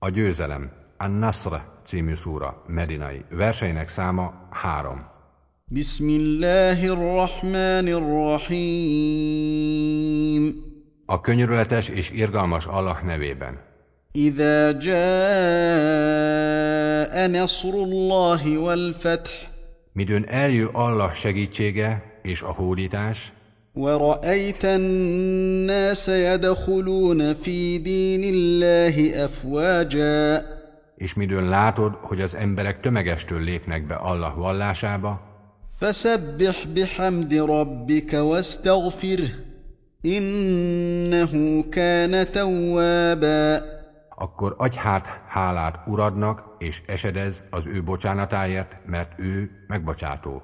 A győzelem, An-Nasr című szúra, medinai, verseinek száma három. بسم الله الرحمن الرحيم A könyörületes és irgalmas Allah nevében. إذا جاء نصر الله والفتح Midőn eljő Allah segítsége és a hódítás, ورأيت الناس يدخلون في دين الله أفواجا és midőn látod, hogy az emberek tömegestől lépnek be Allah vallásába, فسبح بحمد ربك واستغفره إنه كان توابا akkor adj hát hálát Uradnak, és esedez az ő bocsánatáért, mert ő megbocsátó.